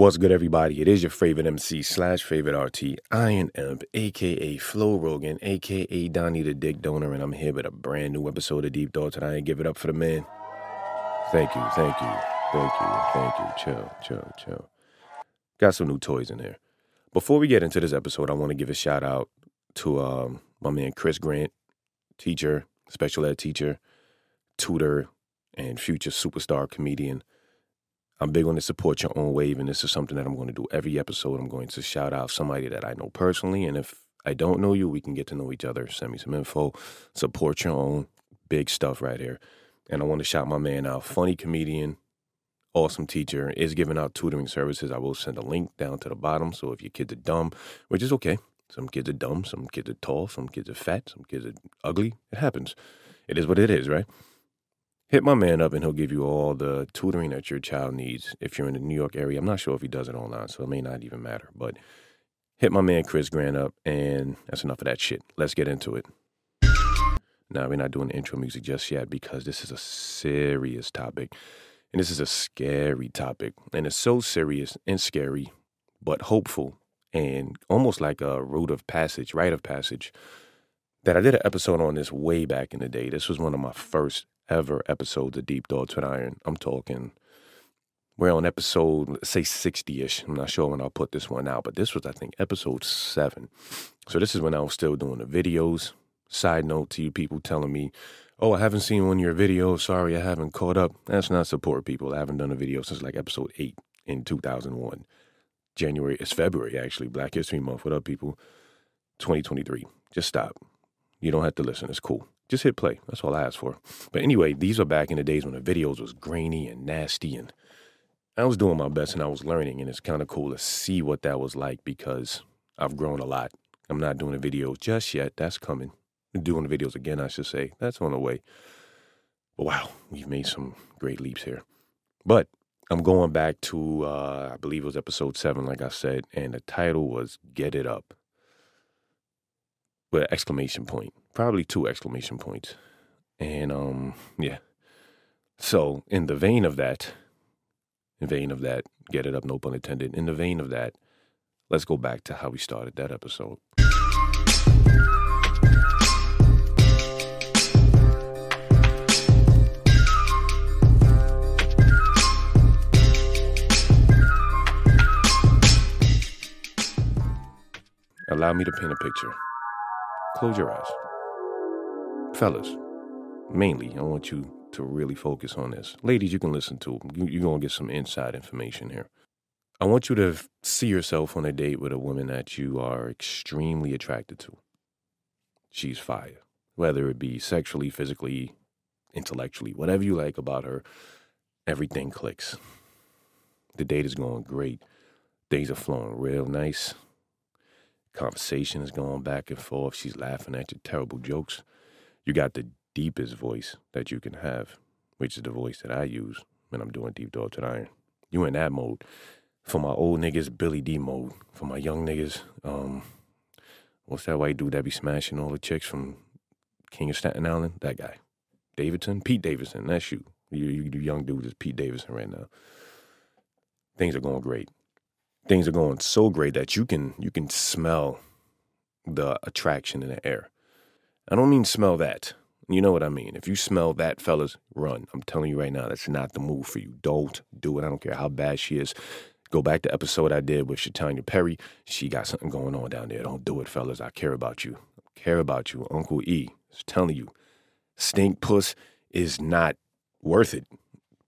What's good, everybody? It is your favorite MC slash favorite RT, Iron Imp, aka Flo Rogan, aka Donnie the Dick Donor, and I'm here with a brand new episode of Deep Thoughts, and I ain't give it up for the man. Thank you, thank you, thank you, thank you. Chill, chill, chill. Got some new toys in there. Before we get into this episode, I want to give a shout out to um, my man Chris Grant, teacher, special ed teacher, tutor, and future superstar comedian. I'm big on the support your own wave, and this is something that I'm going to do every episode. I'm going to shout out somebody that I know personally, and if I don't know you, we can get to know each other. Send me some info. Support your own. Big stuff right here. And I want to shout my man out, funny comedian, awesome teacher, is giving out tutoring services. I will send a link down to the bottom. So if your kids are dumb, which is okay, some kids are dumb, some kids are tall, some kids are fat, some kids are ugly. It happens. It is what it is, right? Hit my man up and he'll give you all the tutoring that your child needs if you're in the New York area. I'm not sure if he does it online, so it may not even matter. But hit my man Chris Grant up, and that's enough of that shit. Let's get into it. Now, we're not doing the intro music just yet because this is a serious topic. And this is a scary topic. And it's so serious and scary, but hopeful and almost like a route of passage, rite of passage, that I did an episode on this way back in the day. This was one of my first ever episodes of Deep Thoughts with Iron. I'm talking, we're on episode, say 60 ish. I'm not sure when I'll put this one out, but this was, I think, episode seven. So this is when I was still doing the videos. Side note to you people telling me, oh, I haven't seen one of your videos. Sorry, I haven't caught up. That's not support, people. I haven't done a video since like episode eight in 2001. January, it's February actually, Black History Month. What up, people? 2023. Just stop. You don't have to listen. It's cool. Just hit play. That's all I ask for. But anyway, these are back in the days when the videos was grainy and nasty and I was doing my best and I was learning and it's kind of cool to see what that was like because I've grown a lot. I'm not doing the videos just yet. That's coming. Doing the videos again, I should say. That's on the way. But wow, we've made some great leaps here. But I'm going back to uh, I believe it was episode seven, like I said, and the title was Get It Up with exclamation point, probably two exclamation points. And um, yeah. So in the vein of that, in vein of that, get it up, no pun intended. In the vein of that, let's go back to how we started that episode. Allow me to paint a picture. Close your eyes. Fellas, mainly, I want you to really focus on this. Ladies, you can listen to. You're going to get some inside information here. I want you to see yourself on a date with a woman that you are extremely attracted to. She's fire. Whether it be sexually, physically, intellectually, whatever you like about her, everything clicks. The date is going great. Things are flowing real nice. Conversation is going back and forth. She's laughing at your terrible jokes. You got the deepest voice that you can have, which is the voice that I use when I'm doing Deep Thoughts and Iron. You in that mode. For my old niggas, Billy Dee mode. For my young niggas, um, what's that white dude that be smashing all the chicks from King of Staten Island? That guy. Davidson? Pete Davidson. That's you. You, you, you young dudes is Pete Davidson right now. Things are going great things are going so great that you can you can smell the attraction in the air. I don't mean smell that. You know what I mean. If you smell that, fellas, run. I'm telling you right now, that's not the move for you. Don't do it. I don't care how bad she is. Go back to episode I did with Shatanya Perry. She got something going on down there. Don't do it, fellas. I care about you. I care about you. Uncle E is telling you. Stink puss is not worth it.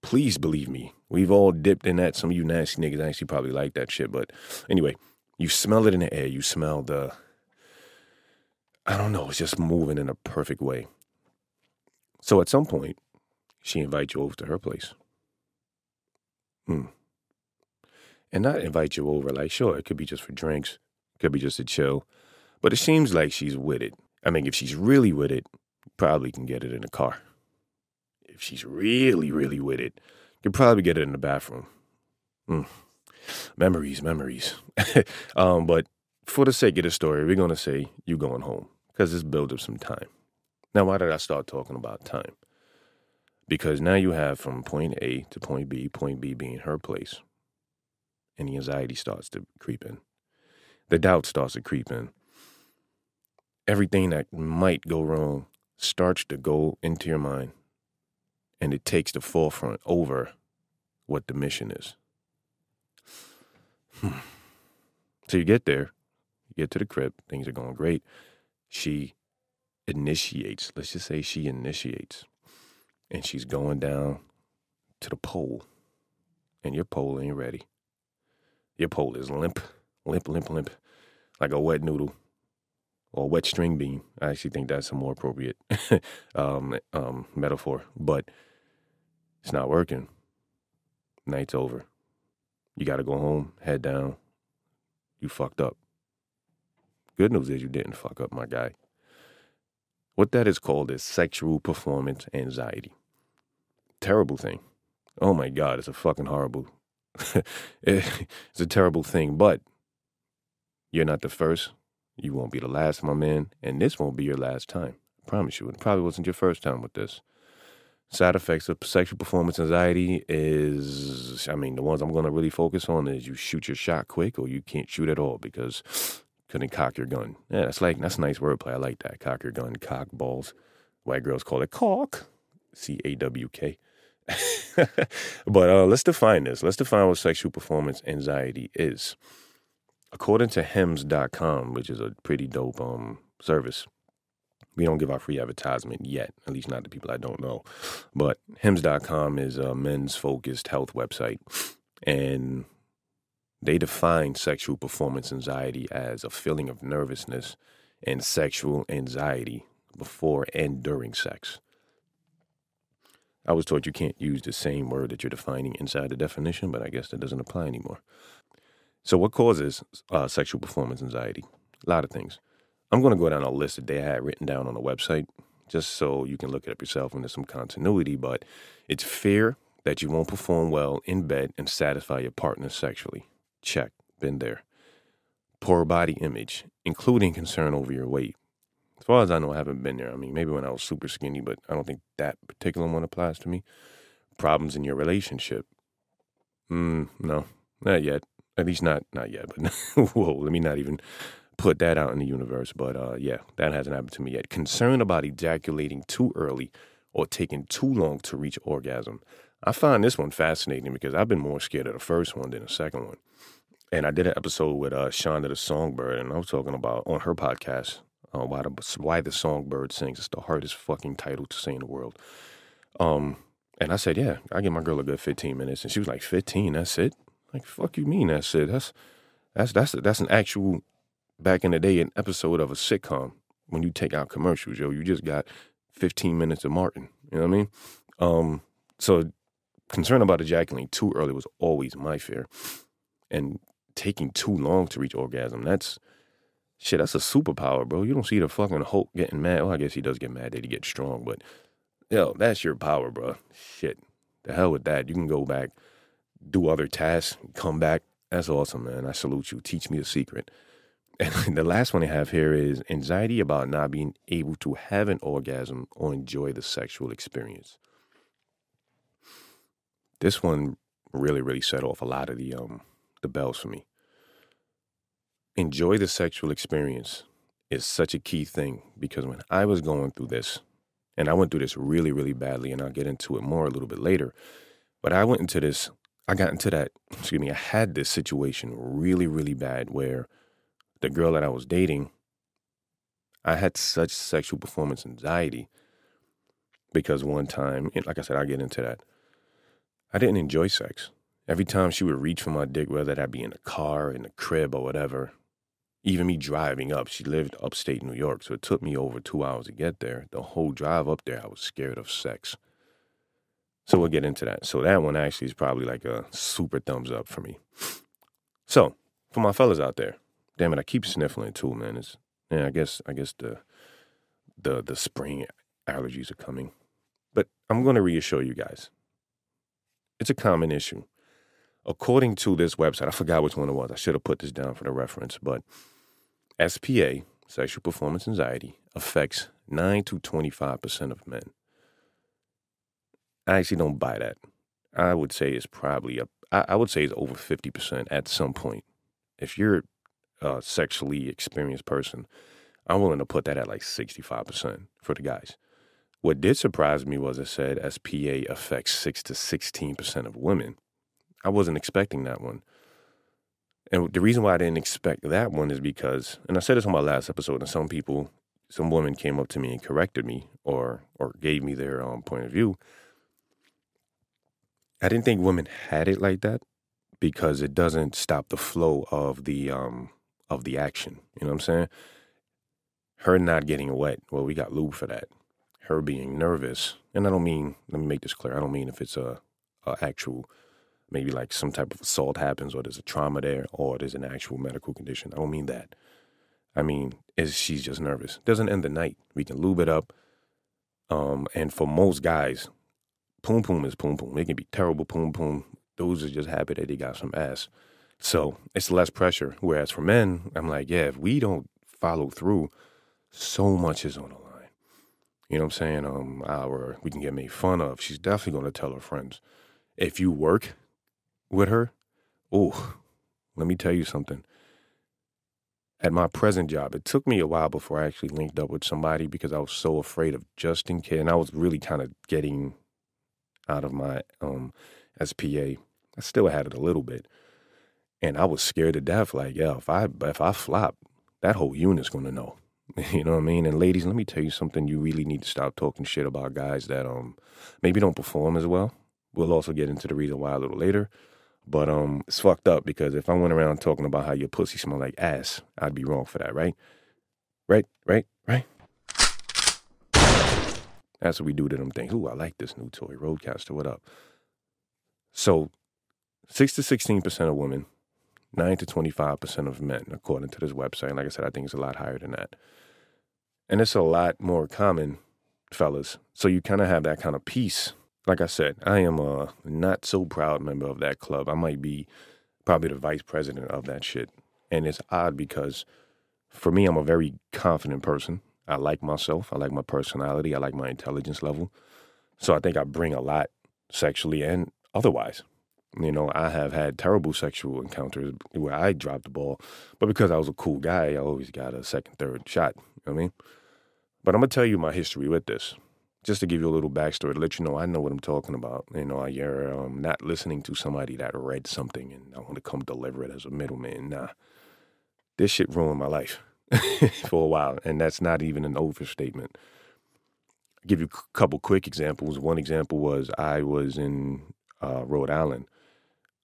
Please believe me. We've all dipped in that. Some of you nasty niggas actually probably like that shit. But anyway, you smell it in the air. You smell the, I don't know, it's just moving in a perfect way. So at some point, she invites you over to her place. Hmm. And not invite you over, like, sure, it could be just for drinks, could be just to chill. But it seems like she's with it. I mean, if she's really with it, probably can get it in the car. If she's really, really with it, could probably get it in the bathroom. Mm. Memories, memories. um, but for the sake of the story, we're to say you going home because this builds up some time. Now, why did I start talking about time? Because now you have from point A to point B, point B being her place. and the anxiety starts to creep in. The doubt starts to creep in. Everything that might go wrong starts to go into your mind, and it takes the forefront over what the mission is. So you get there, you get to the crib, things are going great. She initiates, let's just say she initiates, and she's going down to the pole, and your pole ain't ready. Your pole is limp, limp, limp, limp, like a wet noodle or wet string bean. I actually think that's a more appropriate um, um, metaphor, but it's not working. Night's over. You got to go home, head down. You fucked up. Good news is you didn't fuck up, my guy. What that is called is sexual performance anxiety. Terrible thing. Oh my God, it's a fucking horrible. it's a terrible thing, but you're not the first. You won't be the last, my man, and this won't be your last time. I promise you. It probably wasn't your first time with this. Side effects of sexual performance anxiety is, I mean, the ones I'm going to really focus on is you shoot your shot quick or you can't shoot at all because couldn't cock your gun. Yeah, that's like, that's nice wordplay. I like that. Cock your gun, cock balls. White girls call it caulk, C A W K. but uh, let's define this. Let's define what sexual performance anxiety is. According to Hims.com, which is a pretty dope um, service, we don't give out free advertisement yet, at least not to people I don't know. But Hims.com is a men's focused health website. And they define sexual performance anxiety as a feeling of nervousness and sexual anxiety before and during sex. I was told you can't use the same word that you're defining inside the definition, but I guess that doesn't apply anymore. So, what causes uh, sexual performance anxiety? A lot of things. I'm going to go down a list that they had written down on the website just so you can look it up yourself and there's some continuity, but it's fear that you won't perform well in bed and satisfy your partner sexually. Check, been there. Poor body image, including concern over your weight. As far as I know, I haven't been there. I mean, maybe when I was super skinny, but I don't think that particular one applies to me. Problems in your relationship. Mm, no, not yet. At least not not yet. But whoa, let me not even put that out in the universe. But uh, yeah, that hasn't happened to me yet. Concern about ejaculating too early or taking too long to reach orgasm. I find this one fascinating because I've been more scared of the first one than the second one. And I did an episode with uh, Shonda the Songbird, and I was talking about on her podcast uh, why the why the songbird sings. It's the hardest fucking title to say in the world. Um, and I said, yeah, I give my girl a good fifteen minutes, and she was like, fifteen? That's it? Like, fuck you mean that's it? That's that's that's that's an actual back in the day an episode of a sitcom when you take out commercials, yo. You just got fifteen minutes of Martin. You know what I mean? Um, so concern about ejaculating too early was always my fear, and taking too long to reach orgasm. That's shit. That's a superpower, bro. You don't see the fucking Hulk getting mad. Well, I guess he does get mad that he gets strong, but yo, that's your power, bro. Shit, the hell with that. You can go back do other tasks, come back. That's awesome, man. I salute you. Teach me a secret. And the last one I have here is anxiety about not being able to have an orgasm or enjoy the sexual experience. This one really, really set off a lot of the um the bells for me. Enjoy the sexual experience is such a key thing because when I was going through this, and I went through this really, really badly, and I'll get into it more a little bit later, but I went into this I got into that, excuse me, I had this situation really, really bad where the girl that I was dating, I had such sexual performance anxiety because one time, like I said, I'll get into that. I didn't enjoy sex. Every time she would reach for my dick, whether that be in the car, in the crib, or whatever, even me driving up, she lived upstate New York, so it took me over two hours to get there. The whole drive up there, I was scared of sex. So we'll get into that. So that one actually is probably like a super thumbs up for me. So for my fellas out there, damn it, I keep sniffling too, man. It's yeah, I guess I guess the the the spring allergies are coming. But I'm gonna reassure you guys. It's a common issue. According to this website, I forgot which one it was. I should have put this down for the reference, but SPA, sexual performance anxiety, affects 9 to 25% of men. I actually don't buy that. I would say it's probably a, I, I would say it's over 50% at some point. If you're a sexually experienced person, I'm willing to put that at like 65% for the guys. What did surprise me was it said SPA affects 6 to 16% of women. I wasn't expecting that one. And the reason why I didn't expect that one is because, and I said this on my last episode, and some people, some women came up to me and corrected me or or gave me their um, point of view. I didn't think women had it like that because it doesn't stop the flow of the um of the action. You know what I'm saying? Her not getting wet, well, we got lube for that. Her being nervous, and I don't mean. Let me make this clear. I don't mean if it's a, a actual, maybe like some type of assault happens, or there's a trauma there, or there's an actual medical condition. I don't mean that. I mean, is she's just nervous. Doesn't end the night. We can lube it up. Um, and for most guys, poom poom is poom poom. It can be terrible poom poom. Those are just happy that they got some ass. So it's less pressure. Whereas for men, I'm like, yeah, if we don't follow through, so much is on the line. You know what I'm saying? Um, our we can get made fun of. She's definitely gonna tell her friends. If you work with her, oh, let me tell you something. At my present job, it took me a while before I actually linked up with somebody because I was so afraid of just in case, and I was really kind of getting out of my um, SPA. I still had it a little bit, and I was scared to death. Like, yeah, if I if I flop, that whole unit's gonna know. You know what I mean? And ladies, let me tell you something. You really need to stop talking shit about guys that um maybe don't perform as well. We'll also get into the reason why a little later. But um, it's fucked up because if I went around talking about how your pussy smell like ass, I'd be wrong for that, right? Right, right, right. That's what we do to them things. Ooh, I like this new toy, RODECaster. What up? So, six to sixteen percent of women, nine to twenty-five percent of men, according to this website. And like I said, I think it's a lot higher than that. And it's a lot more common, fellas. So you kind of have that kind of peace. Like I said, I am a not so proud member of that club. I might be probably the vice president of that shit. And it's odd because for me, I'm a very confident person. I like myself. I like my personality. I like my intelligence level. So I think I bring a lot sexually and otherwise. You know, I have had terrible sexual encounters where I dropped the ball, but because I was a cool guy, I always got a second, third shot. You know what I mean? But I'm gonna tell you my history with this, just to give you a little backstory to let you know I know what I'm talking about. You know, you're um, not listening to somebody that read something and I want to come deliver it as a middleman. Nah, this shit ruined my life. for a while, and that's not even an overstatement. I'll give you a couple quick examples. One example was I was in uh, Rhode Island.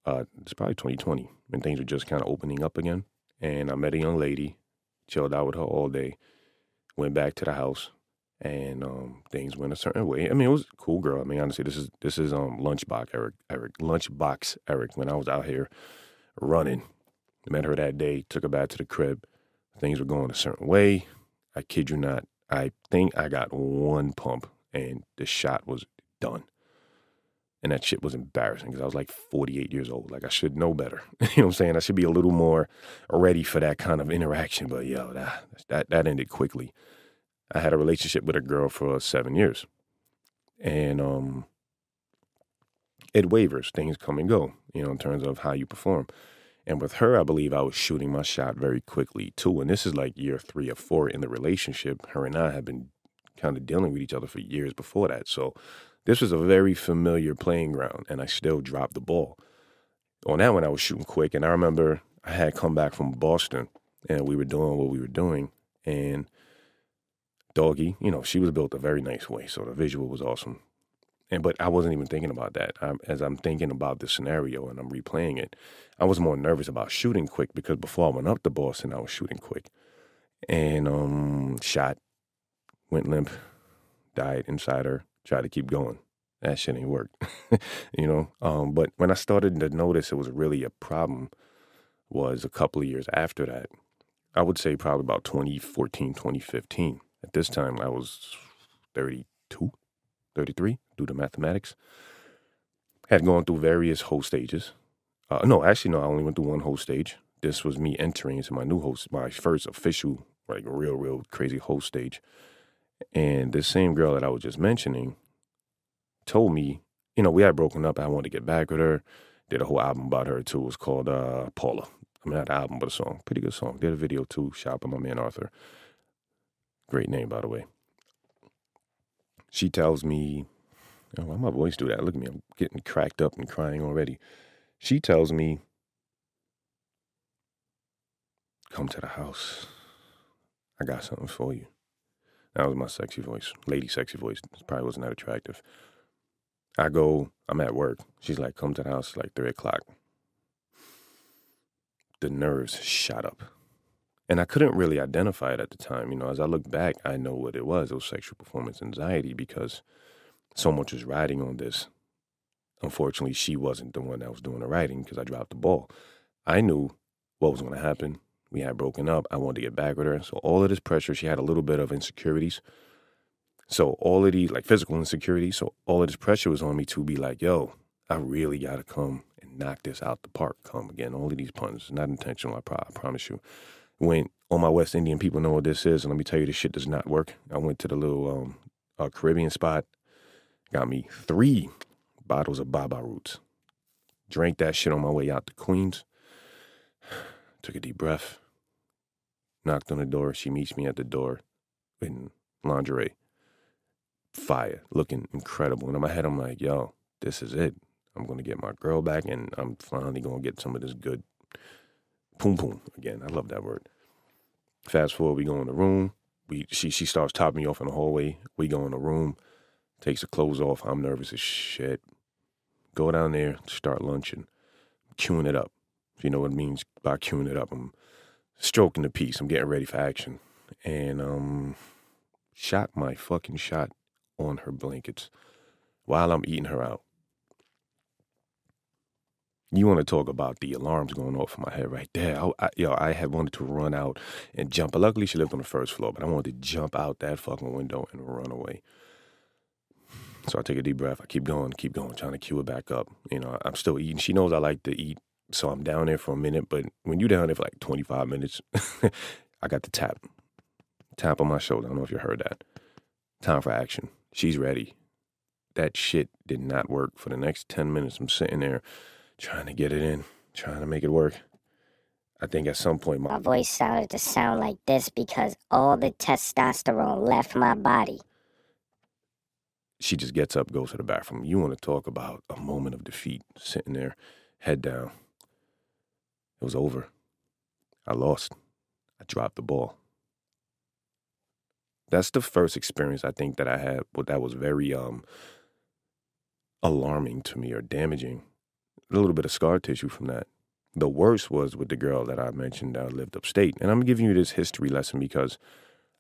Uh, it's probably 2020 when things were just kind of opening up again, and I met a young lady, chilled out with her all day, went back to the house, and um, things went a certain way. I mean, it was a cool girl. I mean, honestly, this is this is um lunchbox Eric Eric lunchbox Eric. When I was out here running, I met her that day, took her back to the crib Things were going a certain way. I kid you not. I think I got one pump and the shot was done. And that shit was embarrassing because I was like 48 years old. Like I should know better. you know what I'm saying? I should be a little more ready for that kind of interaction. But yo, that that that ended quickly. I had a relationship with a girl for seven years. And um it wavers. Things come and go, you know, in terms of how you perform. And with her, I believe I was shooting my shot very quickly too. And this is like year three or four in the relationship. Her and I had been kind of dealing with each other for years before that. So this was a very familiar playing ground, and I still dropped the ball. On that one, I was shooting quick, and I remember I had come back from Boston, and we were doing what we were doing, and Doggy, you know, she was built a very nice way, so the visual was awesome. And but I wasn't even thinking about that. I'm, as I'm thinking about the scenario and I'm replaying it, I was more nervous about shooting quick because before I went up to Boston, I was shooting quick, and um, shot, went limp, died inside her. Tried to keep going. That shit ain't worked, you know. Um, but when I started to notice it was really a problem, was a couple of years after that. I would say probably about 2014, 2015. At this time, I was 32, 33, do the mathematics. Had gone through various whole stages. Uh, no, actually, no, I only went through one whole stage. This was me entering into my new host, my first official, like real, real crazy host stage. And this same girl that I was just mentioning told me, you know, we had broken up. I wanted to get back with her. Did a whole album about her too. It was called uh, Paula. I mean, not an album, but a song. Pretty good song. Did a video too. Shot by my man Arthur. Great name, by the way. She tells me, oh, why my voice do that? Look at me. I'm getting cracked up and crying already. She tells me, come to the house. I got something for you. That was my sexy voice, lady sexy voice. Probably wasn't that attractive. I go, I'm at work. She's like, come to the house like three o'clock. The nerves shot up. And I couldn't really identify it at the time. You know, as I look back, I know what it was. It was sexual performance anxiety because so much was riding on this. Unfortunately, she wasn't the one that was doing the writing because I dropped the ball. I knew what was going to happen. We had broken up. I wanted to get back with her. So all of this pressure, she had a little bit of insecurities. So all of these, like physical insecurities, so all of this pressure was on me to be like, yo, I really got to come and knock this out the park. Come again. All of these puns, not intentional, I, pro- I promise you. Went all my West Indian people know what this is, and let me tell you, this shit does not work. I went to the little um, uh, Caribbean spot, got me three bottles of Baba Roots. Drank that shit on my way out to Queens. Took a deep breath. Knocked on the door. She meets me at the door in lingerie. Fire, looking incredible. And in my head, I'm like, yo, this is it. I'm gonna get my girl back, and I'm finally gonna get some of this good poom poom again. I love that word. Fast forward, we go in the room. We she she starts topping me off in the hallway. We go in the room, takes the clothes off. I'm nervous as shit. Go down there, start lunching, queuing it up. If you know what it means by queuing it up, I'm stroking the piece. I'm getting ready for action, and um, shot my fucking shot on her blankets while I'm eating her out. You want to talk about the alarms going off in my head right there? I, I, yo, I had wanted to run out and jump. Luckily, she lived on the first floor. But I wanted to jump out that fucking window and run away. So I take a deep breath. I keep going, keep going, trying to cue it back up. You know, I'm still eating. She knows I like to eat, so I'm down there for a minute. But when you're down there for like 25 minutes, I got the tap, tap on my shoulder. I don't know if you heard that. Time for action. She's ready. That shit did not work for the next 10 minutes. I'm sitting there trying to get it in, trying to make it work. I think at some point my, my voice started to sound like this because all the testosterone left my body. She just gets up, goes to the bathroom. You want to talk about a moment of defeat, sitting there, head down. It was over. I lost. I dropped the ball. That's the first experience I think that I had that was very um alarming to me or damaging a little bit of scar tissue from that. The worst was with the girl that I mentioned that lived upstate. And I'm giving you this history lesson because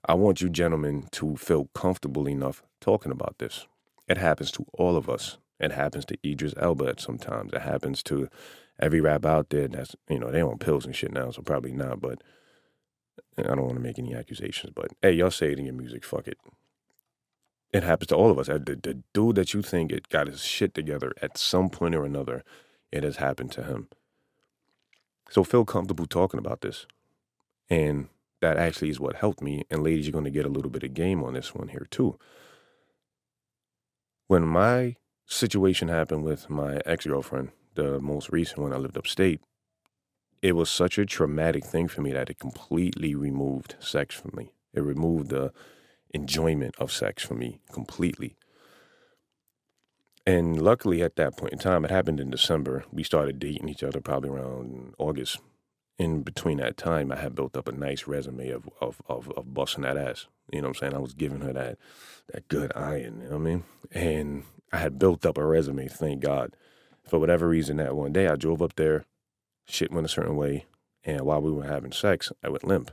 I want you gentlemen to feel comfortable enough talking about this. It happens to all of us. It happens to Idris Elba sometimes. It happens to every rap out there that's, you know, they on pills and shit now, so probably not, but I don't want to make any accusations, but hey, y'all say it in your music, fuck it. It happens to all of us. The, the dude that you think it got his shit together at some point or another it has happened to him. So feel comfortable talking about this. And that actually is what helped me. And ladies, you're going to get a little bit of game on this one here too. When my situation happened with my ex girlfriend, the most recent one, I lived upstate, it was such a traumatic thing for me that it completely removed sex from me. It removed the enjoyment of sex from me completely. And luckily, at that point in time, it happened in December. We started dating each other probably around August. In between that time, I had built up a nice resume of of of, of busting that ass. You know what I'm saying? I was giving her that that good iron. You know what I mean? And I had built up a resume. Thank God. For whatever reason, that one day I drove up there, shit went a certain way, and while we were having sex, I went limp.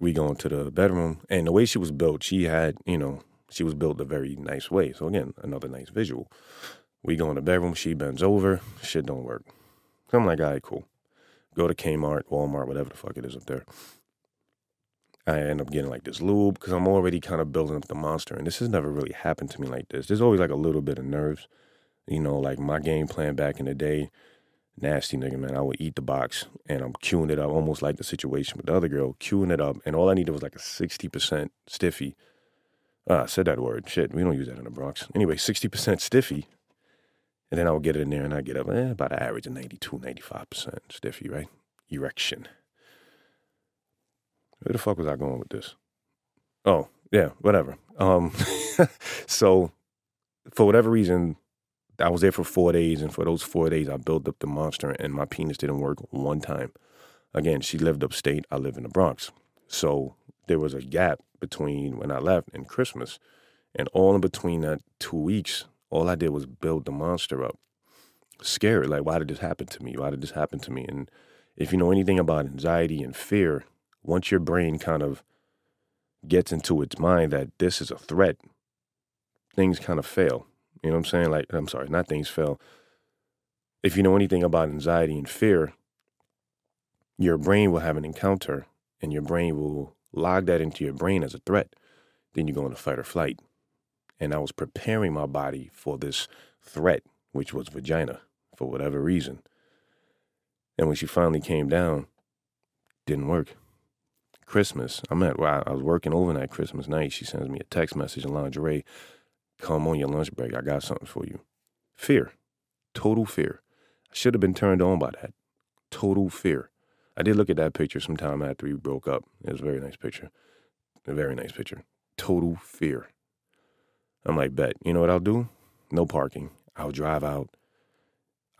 We go into the bedroom, and the way she was built, she had you know she was built a very nice way. So again, another nice visual. We go in the bedroom, she bends over, shit don't work. So I'm like, all right, cool. Go to Kmart, Walmart, whatever the fuck it is up there. I end up getting like this lube because I'm already kind of building up the monster. And this has never really happened to me like this. There's always like a little bit of nerves. You know, like my game plan back in the day, nasty nigga, man. I would eat the box and I'm queuing it up, almost like the situation with the other girl, queuing it up. And all I needed was like a 60% stiffy Ah, I said that word. Shit, we don't use that in the Bronx. Anyway, 60% stiffy. And then I would get it in there and I'd get up eh, about an average of 92, 95% stiffy, right? Erection. Where the fuck was I going with this? Oh, yeah, whatever. Um, so for whatever reason, I was there for four days, and for those four days, I built up the monster, and my penis didn't work one time. Again, she lived upstate. I live in the Bronx, so there was a gap between when I left and Christmas, and all in between that two weeks, all I did was build the monster up. Scared, like why did this happen to me? Why did this happen to me? And if you know anything about anxiety and fear, once your brain kind of gets into its mind that this is a threat, things kind of fail. You know what I'm saying? Like, I'm sorry, not things fail. If you know anything about anxiety and fear, your brain will have an encounter and your brain will log that into your brain as a threat. Then you go into fight or flight. And I was preparing my body for this threat, which was vagina, for whatever reason. And when she finally came down, didn't work. Christmas, I'm at, well, I was working overnight Christmas night. She sends me a text message in lingerie Come on your lunch break. I got something for you. Fear. Total fear. I should have been turned on by that. Total fear. I did look at that picture sometime after we broke up. It was a very nice picture. A very nice picture. Total fear. I'm like, bet. You know what I'll do? No parking. I'll drive out.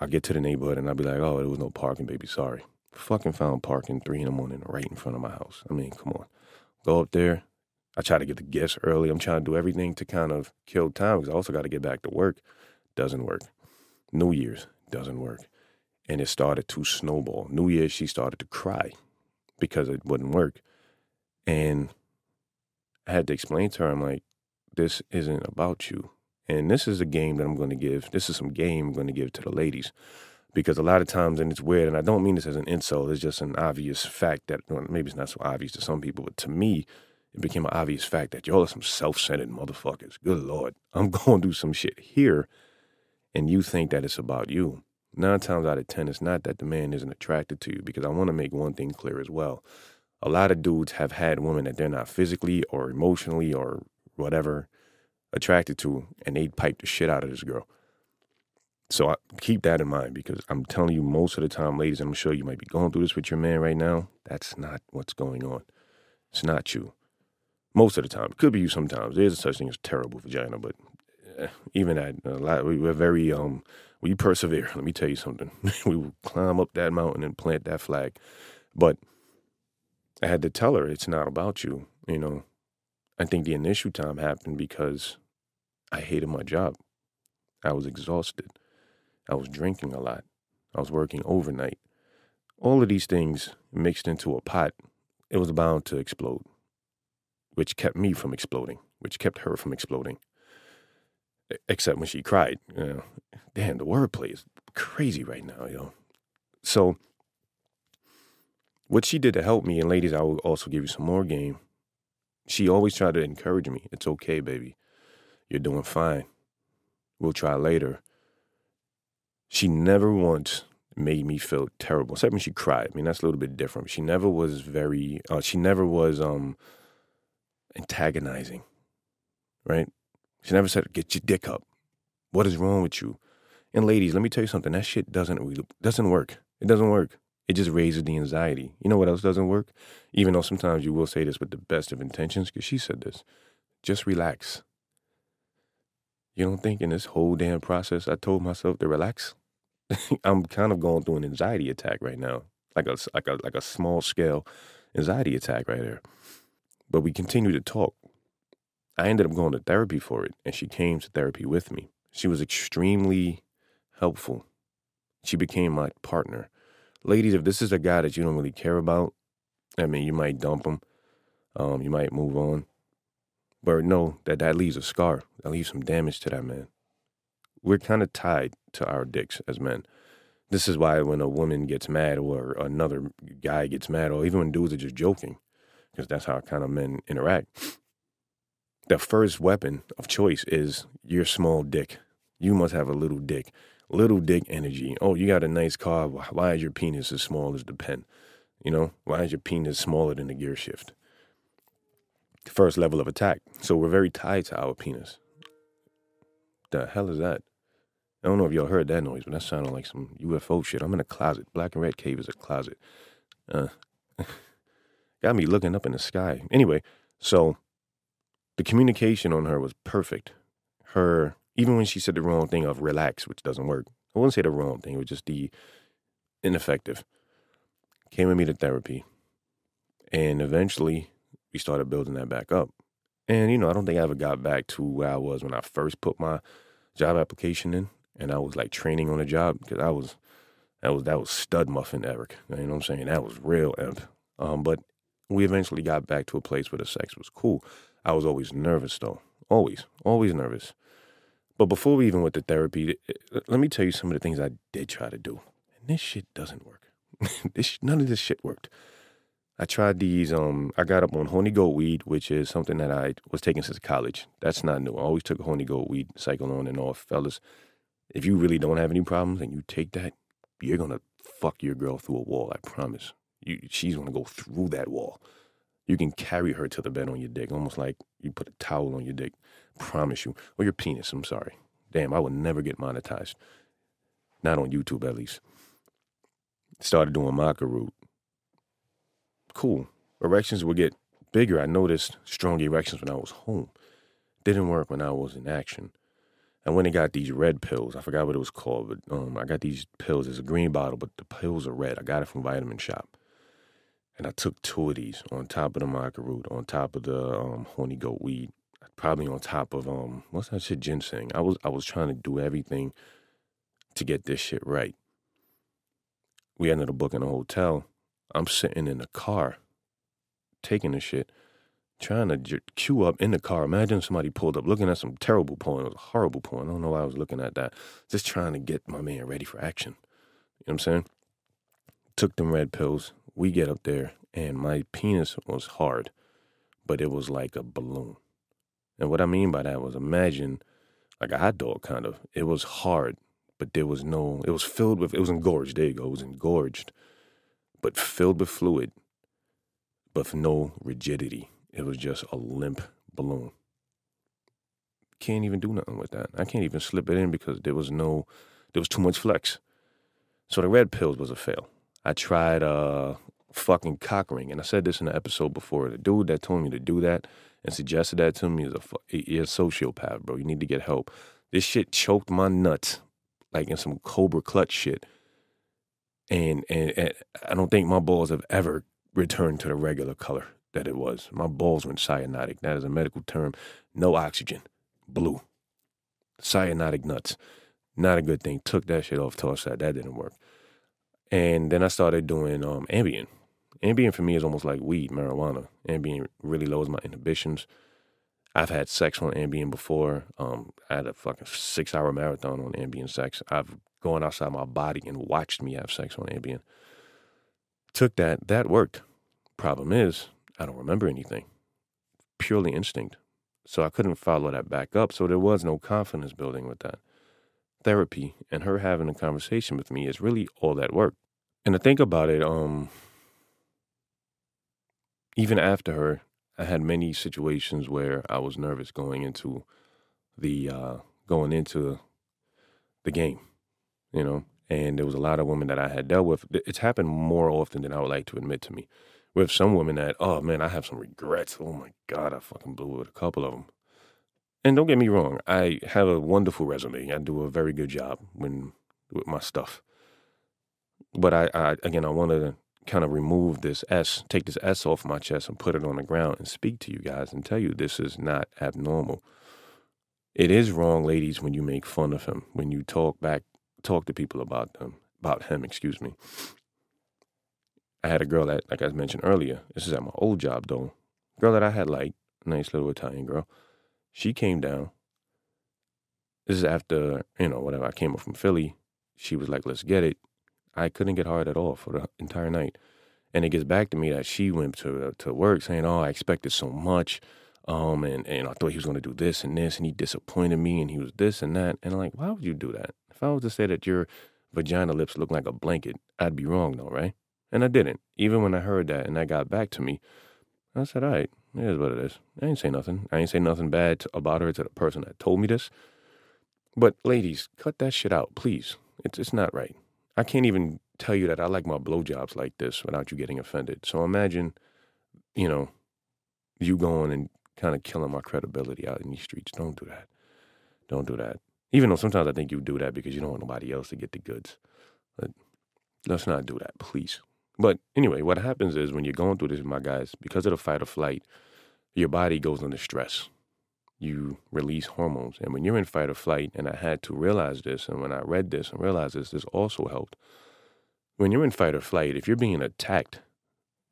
I'll get to the neighborhood and I'll be like, oh, there was no parking, baby. Sorry. Fucking found parking three in the morning right in front of my house. I mean, come on. Go up there, I try to get the guests early. I'm trying to do everything to kind of kill time because I also got to get back to work. Doesn't work. New Year's doesn't work. And it started to snowball. New Year's, she started to cry because it wouldn't work. And I had to explain to her, I'm like, this isn't about you. And this is a game that I'm going to give. This is some game I'm going to give to the ladies. Because a lot of times, and it's weird, and I don't mean this as an insult, it's just an obvious fact that well, maybe it's not so obvious to some people, but to me, it became an obvious fact that y'all are some self centered motherfuckers. Good Lord. I'm going to do some shit here, and you think that it's about you. Nine times out of 10, it's not that the man isn't attracted to you, because I want to make one thing clear as well. A lot of dudes have had women that they're not physically or emotionally or whatever attracted to, and they pipe the shit out of this girl. So I, keep that in mind because I'm telling you, most of the time, ladies, I'm sure you might be going through this with your man right now. That's not what's going on. It's not you. Most of the time, it could be you. Sometimes there's such thing as terrible vagina, but eh, even that, a lot, we, we're very um, we persevere. Let me tell you something. we will climb up that mountain and plant that flag. But I had to tell her it's not about you. You know, I think the initial time happened because I hated my job. I was exhausted. I was drinking a lot. I was working overnight. All of these things mixed into a pot, it was bound to explode which kept me from exploding, which kept her from exploding. Except when she cried. You know, damn, the wordplay is crazy right now, yo. So, what she did to help me, and ladies, I will also give you some more game. She always tried to encourage me. It's okay, baby. You're doing fine. We'll try later. She never once made me feel terrible, except when she cried. I mean, that's a little bit different. She never was very. Uh, she never was um antagonizing, right? She never said, "Get your dick up." What is wrong with you? And ladies, let me tell you something. That shit doesn't doesn't work. It doesn't work. It just raises the anxiety. You know what else doesn't work? Even though sometimes you will say this with the best of intentions, because she said this. Just relax. You don't think in this whole damn process I told myself to relax? I'm kind of going through an anxiety attack right now, like a like a like a small scale anxiety attack right there. But we continued to talk. I ended up going to therapy for it, and she came to therapy with me. She was extremely helpful. She became my partner. Ladies, if this is a guy that you don't really care about, I mean, you might dump him, um, you might move on. But know that that leaves a scar. That leaves some damage to that man. We're kind of tied to our dicks as men. This is why when a woman gets mad or another guy gets mad, or even when dudes are just joking, because that's how kind of men interact. The first weapon of choice is your small dick. You must have a little dick, little dick energy. Oh, you got a nice car. Why is your penis as small as the pen? You know, why is your penis smaller than the gear shift? First level of attack. So we're very tied to our penis. The hell is that? I don't know if y'all heard that noise, but that sounded like some UFO shit. I'm in a closet. Black and Red Cave is a closet. Uh, got me looking up in the sky. Anyway, so the communication on her was perfect. Her, even when she said the wrong thing of relax, which doesn't work, I wouldn't say the wrong thing, it was just the ineffective. Came with me to therapy. And eventually we started building that back up. And, you know, I don't think I ever got back to where I was when I first put my job application in and I was like training on the job because I was, that was, that was stud muffin Eric. You know what I'm saying? That was real imp. Um, but we eventually got back to a place where the sex was cool. I was always nervous though. Always, always nervous. But before we even went to therapy, let me tell you some of the things I did try to do. And this shit doesn't work. this none of this shit worked. I tried these. Um, I got up on horny goat weed, which is something that I was taking since college. That's not new. I always took a horny goat weed cycle on and off, fellas. If you really don't have any problems and you take that, you're gonna fuck your girl through a wall. I promise. You, she's gonna go through that wall. You can carry her to the bed on your dick, almost like you put a towel on your dick. Promise you, or your penis. I'm sorry. Damn, I would never get monetized. Not on YouTube, at least. Started doing maca root cool. Erections would get bigger. I noticed strong erections when I was home. Didn't work when I was in action. And when I got these red pills, I forgot what it was called, but um, I got these pills. It's a green bottle, but the pills are red. I got it from Vitamin Shoppe. And I took two of these on top of the maca root, on top of the um, horny goat weed, probably on top of um, what's that shit, ginseng. I was I was trying to do everything to get this shit right. We ended up booking a hotel I'm sitting in the car, taking the shit, trying to j- queue up in the car. Imagine somebody pulled up looking at some terrible porn. It was a horrible porn. I don't know why I was looking at that. Just trying to get my man ready for action. You know what I'm saying? Took them red pills. We get up there, and my penis was hard, but it was like a balloon. And what I mean by that was imagine like a hot dog, kind of. It was hard, but there was no, it was filled with, it was engorged. There you go. It was engorged but filled with fluid, but no rigidity. It was just a limp balloon. Can't even do nothing with that. I can't even slip it in because there was no, there was too much flex. So the red pills was a fail. I tried uh fucking cock ring, and I said this in the episode before. The dude that told me to do that and suggested that to me is a a sociopath, bro. You need to get help. This shit choked my nuts like in some cobra clutch shit and, and, and I don't think my balls have ever returned to the regular color that it was. My balls went cyanotic. That is a medical term. No oxygen, blue, cyanotic nuts. Not a good thing. Took that shit off, tossed that. That didn't work. And then I started doing um, Ambien. Ambien for me is almost like weed, marijuana. Ambien really lowers my inhibitions. I've had sex on Ambien before. Um, I had a fucking six hour marathon on Ambien sex. I've gone outside my body and watched me have sex on Ambien. Took that, that worked. Problem is, I don't remember anything. Purely instinct. So I couldn't follow that back up. So there was no confidence building with that. Therapy and her having a conversation with me is really all that worked. And to think about it, um, even after her, I had many situations where I was nervous going into the uh, going into the game, you know. And there was a lot of women that I had dealt with. It's happened more often than I would like to admit to me. With some women that, oh man, I have some regrets. Oh my god, I fucking blew with a couple of them. And don't get me wrong, I have a wonderful resume. I do a very good job when with my stuff. But I, I again, I wanted to kind of remove this S, take this S off my chest and put it on the ground and speak to you guys and tell you this is not abnormal. It is wrong, ladies, when you make fun of him, when you talk back, talk to people about them, about him, excuse me. I had a girl that, like I mentioned earlier, this is at my old job though, girl that I had like, nice little Italian girl. She came down. This is after, you know, whatever, I came up from Philly. She was like, let's get it. I couldn't get hard at all for the entire night. And it gets back to me that she went to to work saying, "Oh, I expected so much, um, and and I thought he was going to do this and this, and he disappointed me, and he was this and that." And I'm like, why would you do that? If I was to say that your vagina lips look like a blanket, I'd be wrong, though, right? And I didn't. Even when I heard that and that got back to me, I said, "All right, it is what it is." I ain't say nothing. I ain't say nothing bad to, about her to the person that told me this. But ladies, cut that shit out, please. It's it's not right. I can't even tell you that I like my blowjobs like this without you getting offended. So imagine, you know, you going and kind of killing my credibility out in these streets. Don't do that. Don't do that. Even though sometimes I think you do that because you don't want nobody else to get the goods. But let's not do that, please. But anyway, what happens is when you're going through this, my guys, because of the fight or flight, your body goes under stress. You release hormones. And when you're in fight or flight, and I had to realize this, and when I read this and realized this, this also helped. When you're in fight or flight, if you're being attacked,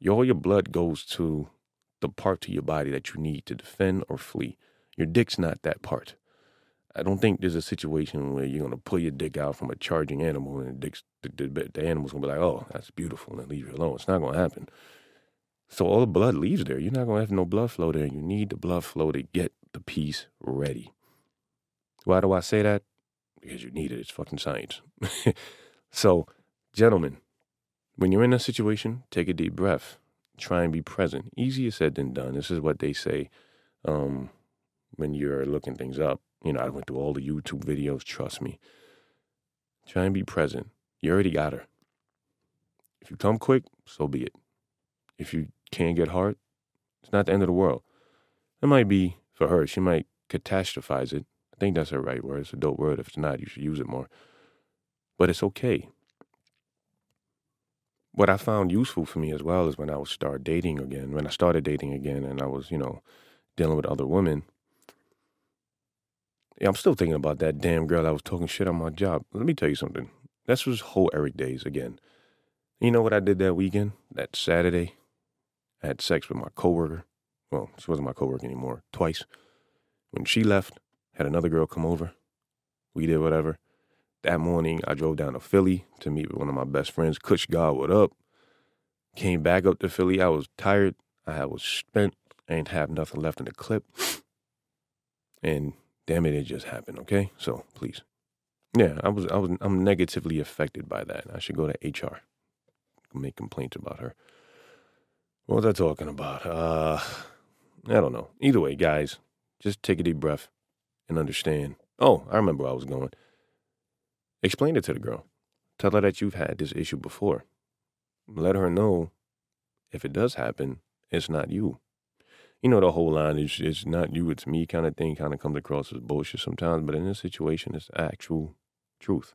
all your blood goes to the part to your body that you need to defend or flee. Your dick's not that part. I don't think there's a situation where you're gonna pull your dick out from a charging animal and the, the, the, the animal's gonna be like, "Oh, that's beautiful," and leave you alone. It's not gonna happen. So all the blood leaves there. You're not gonna have no blood flow there. You need the blood flow to get the piece ready. Why do I say that? Because you need it. It's fucking science. so, gentlemen, when you're in a situation, take a deep breath. Try and be present. Easier said than done. This is what they say um, when you're looking things up. You know, I went through all the YouTube videos. Trust me. Try and be present. You already got her. If you come quick, so be it. If you can't get hard, it's not the end of the world. It might be for her. She might catastrophize it. I think that's her right word. It's a dope word. If it's not, you should use it more. But it's okay. What I found useful for me as well is when I was start dating again. When I started dating again, and I was, you know, dealing with other women. Yeah, I'm still thinking about that damn girl that was talking shit on my job. Let me tell you something. This was whole Eric days again. You know what I did that weekend? That Saturday? I had sex with my coworker. Well, she wasn't my coworker anymore. Twice. When she left, had another girl come over. We did whatever. That morning, I drove down to Philly to meet with one of my best friends, Kush God. What up? Came back up to Philly. I was tired. I was spent. I ain't have nothing left in the clip. And damn it, it just happened. Okay, so please, yeah, I was, I was, I'm negatively affected by that. I should go to HR, make complaints about her. What was I talking about? Uh, I don't know. Either way, guys, just take a deep breath and understand. Oh, I remember where I was going. Explain it to the girl. Tell her that you've had this issue before. Let her know if it does happen, it's not you. You know, the whole line is it's not you, it's me kind of thing kind of comes across as bullshit sometimes, but in this situation, it's actual truth.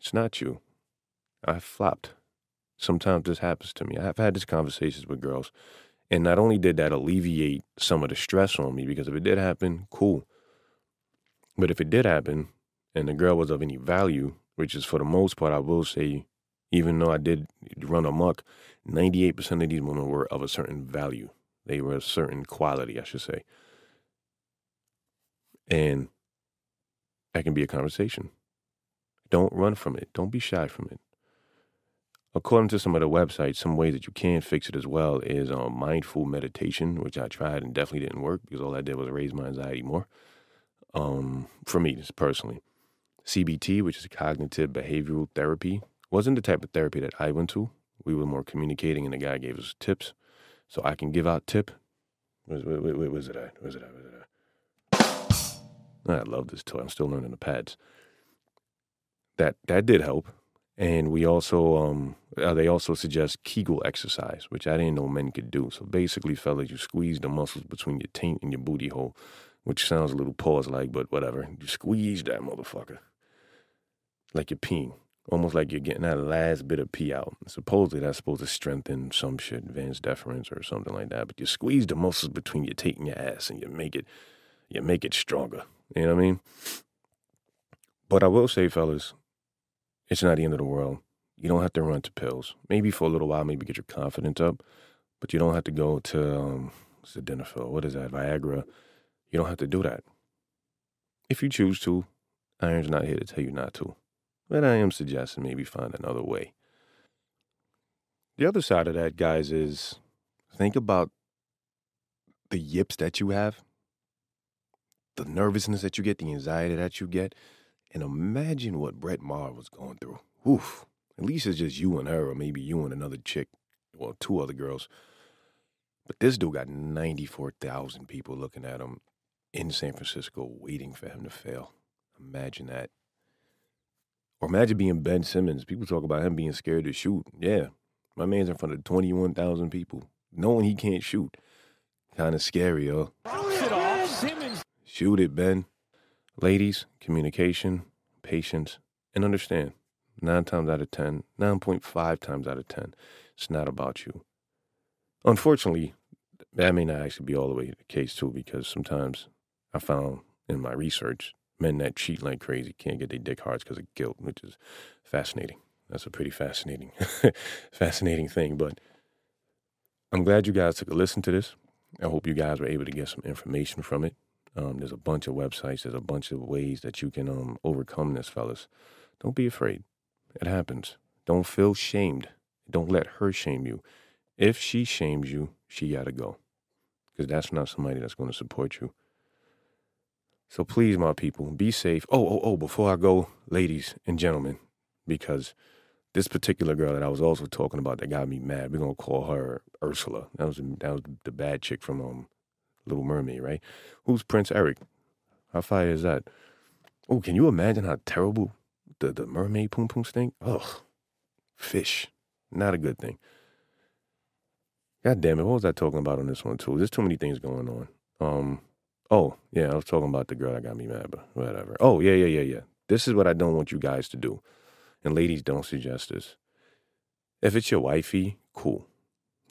It's not you. I flopped. Sometimes this happens to me. I've had these conversations with girls, and not only did that alleviate some of the stress on me, because if it did happen, cool. But if it did happen, and the girl was of any value, which is for the most part, I will say, even though I did run amok, 98% of these women were of a certain value. They were a certain quality, I should say. And that can be a conversation. Don't run from it. Don't be shy from it. According to some of the websites, some ways that you can fix it as well is um, mindful meditation, which I tried and definitely didn't work because all I did was raise my anxiety more. Um, for me, personally. CBT, which is cognitive behavioral therapy, wasn't the type of therapy that I went to. We were more communicating, and the guy gave us tips. So I can give out tip. Where's, where, where, where was it at? Where's it? Where's it? I love this toy. I'm still learning the pads. That that did help, and we also um uh, they also suggest Kegel exercise, which I didn't know men could do. So basically, fellas, you squeeze the muscles between your taint and your booty hole, which sounds a little pause like, but whatever. You squeeze that motherfucker like you're peeing almost like you're getting that last bit of pee out. Supposedly that's supposed to strengthen some shit, vas deferens or something like that. But you squeeze the muscles between your taint and your ass, and you make it, you make it stronger. You know what I mean? But I will say, fellas, it's not the end of the world. You don't have to run to pills. Maybe for a little while, maybe get your confidence up, but you don't have to go to um, sildenafil. What is that? Viagra. You don't have to do that. If you choose to, Iron's not here to tell you not to. But I am suggesting maybe find another way. The other side of that, guys, is think about the yips that you have, the nervousness that you get, the anxiety that you get, and imagine what Brett Maher was going through. Oof. At least it's just you and her, or maybe you and another chick, well, two other girls. But this dude got 94,000 people looking at him in San Francisco waiting for him to fail. Imagine that. Or imagine being Ben Simmons. People talk about him being scared to shoot. Yeah, my man's in front of 21,000 people, knowing he can't shoot. Kind of scary, yo. Shoot it, Ben. Ladies, communication, patience, and understand. Nine times out of 10, 9.5 times out of 10, it's not about you. Unfortunately, that may not actually be all the way the case, too, because sometimes I found in my research men that cheat like crazy can't get their dick hard because of guilt, which is fascinating. That's a pretty fascinating, fascinating thing. But I'm glad you guys took a listen to this. I hope you guys were able to get some information from it. Um, there's a bunch of websites. There's a bunch of ways that you can um, overcome this, fellas. Don't be afraid. It happens. Don't feel shamed. Don't let her shame you. If she shames you, she got to go because that's not somebody that's going to support you. So please, my people, be safe. Oh, oh, oh, before I go, ladies and gentlemen, because this particular girl that I was also talking about that got me mad, we're gonna call her Ursula. That was that was the bad chick from um, Little Mermaid, right? Who's Prince Eric? How fire is that? Oh, can you imagine how terrible the, the mermaid poom poom stink? Ugh. Fish. Not a good thing. God damn it, what was I talking about on this one too? There's too many things going on. Um Oh, yeah, I was talking about the girl that got me mad, but whatever. Oh, yeah, yeah, yeah, yeah. This is what I don't want you guys to do. And ladies, don't suggest this. If it's your wifey, cool.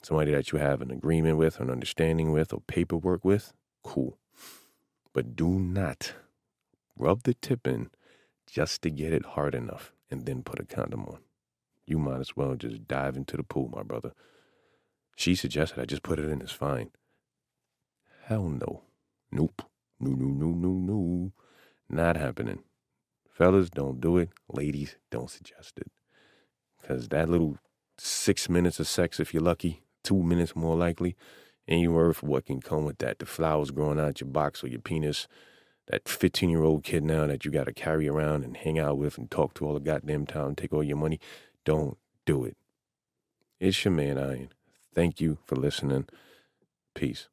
Somebody that you have an agreement with, an understanding with, or paperwork with, cool. But do not rub the tip in just to get it hard enough and then put a condom on. You might as well just dive into the pool, my brother. She suggested I just put it in, it's fine. Hell no. Nope. No, no, no, no, no. Not happening. Fellas, don't do it. Ladies, don't suggest it. Because that little six minutes of sex, if you're lucky, two minutes more likely, ain't worth what can come with that. The flowers growing out your box or your penis, that 15 year old kid now that you got to carry around and hang out with and talk to all the goddamn time, take all your money. Don't do it. It's your man, Iron. Thank you for listening. Peace.